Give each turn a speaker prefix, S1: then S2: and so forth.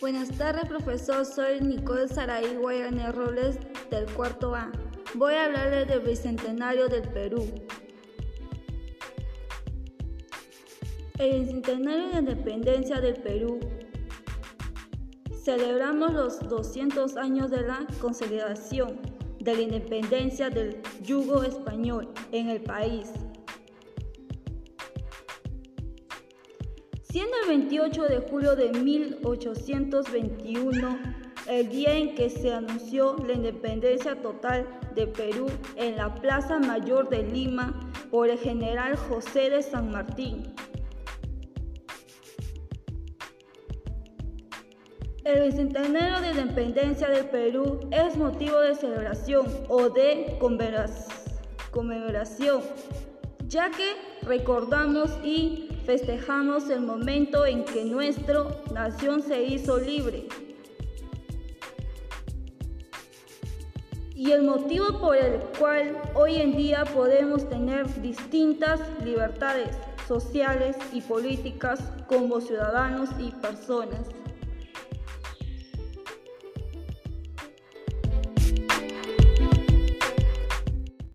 S1: Buenas tardes, profesor. Soy Nicole Saraí Guayane Robles del cuarto A. Voy a hablarles del Bicentenario del Perú. El Bicentenario de Independencia del Perú celebramos los 200 años de la consolidación de la independencia del yugo español en el país. Siendo el 28 de julio de 1821 el día en que se anunció la independencia total de Perú en la Plaza Mayor de Lima por el general José de San Martín. El bicentenario de independencia del Perú es motivo de celebración o de conmemoración, ya que recordamos y festejamos el momento en que nuestra nación se hizo libre. Y el motivo por el cual hoy en día podemos tener distintas libertades sociales y políticas como ciudadanos y personas.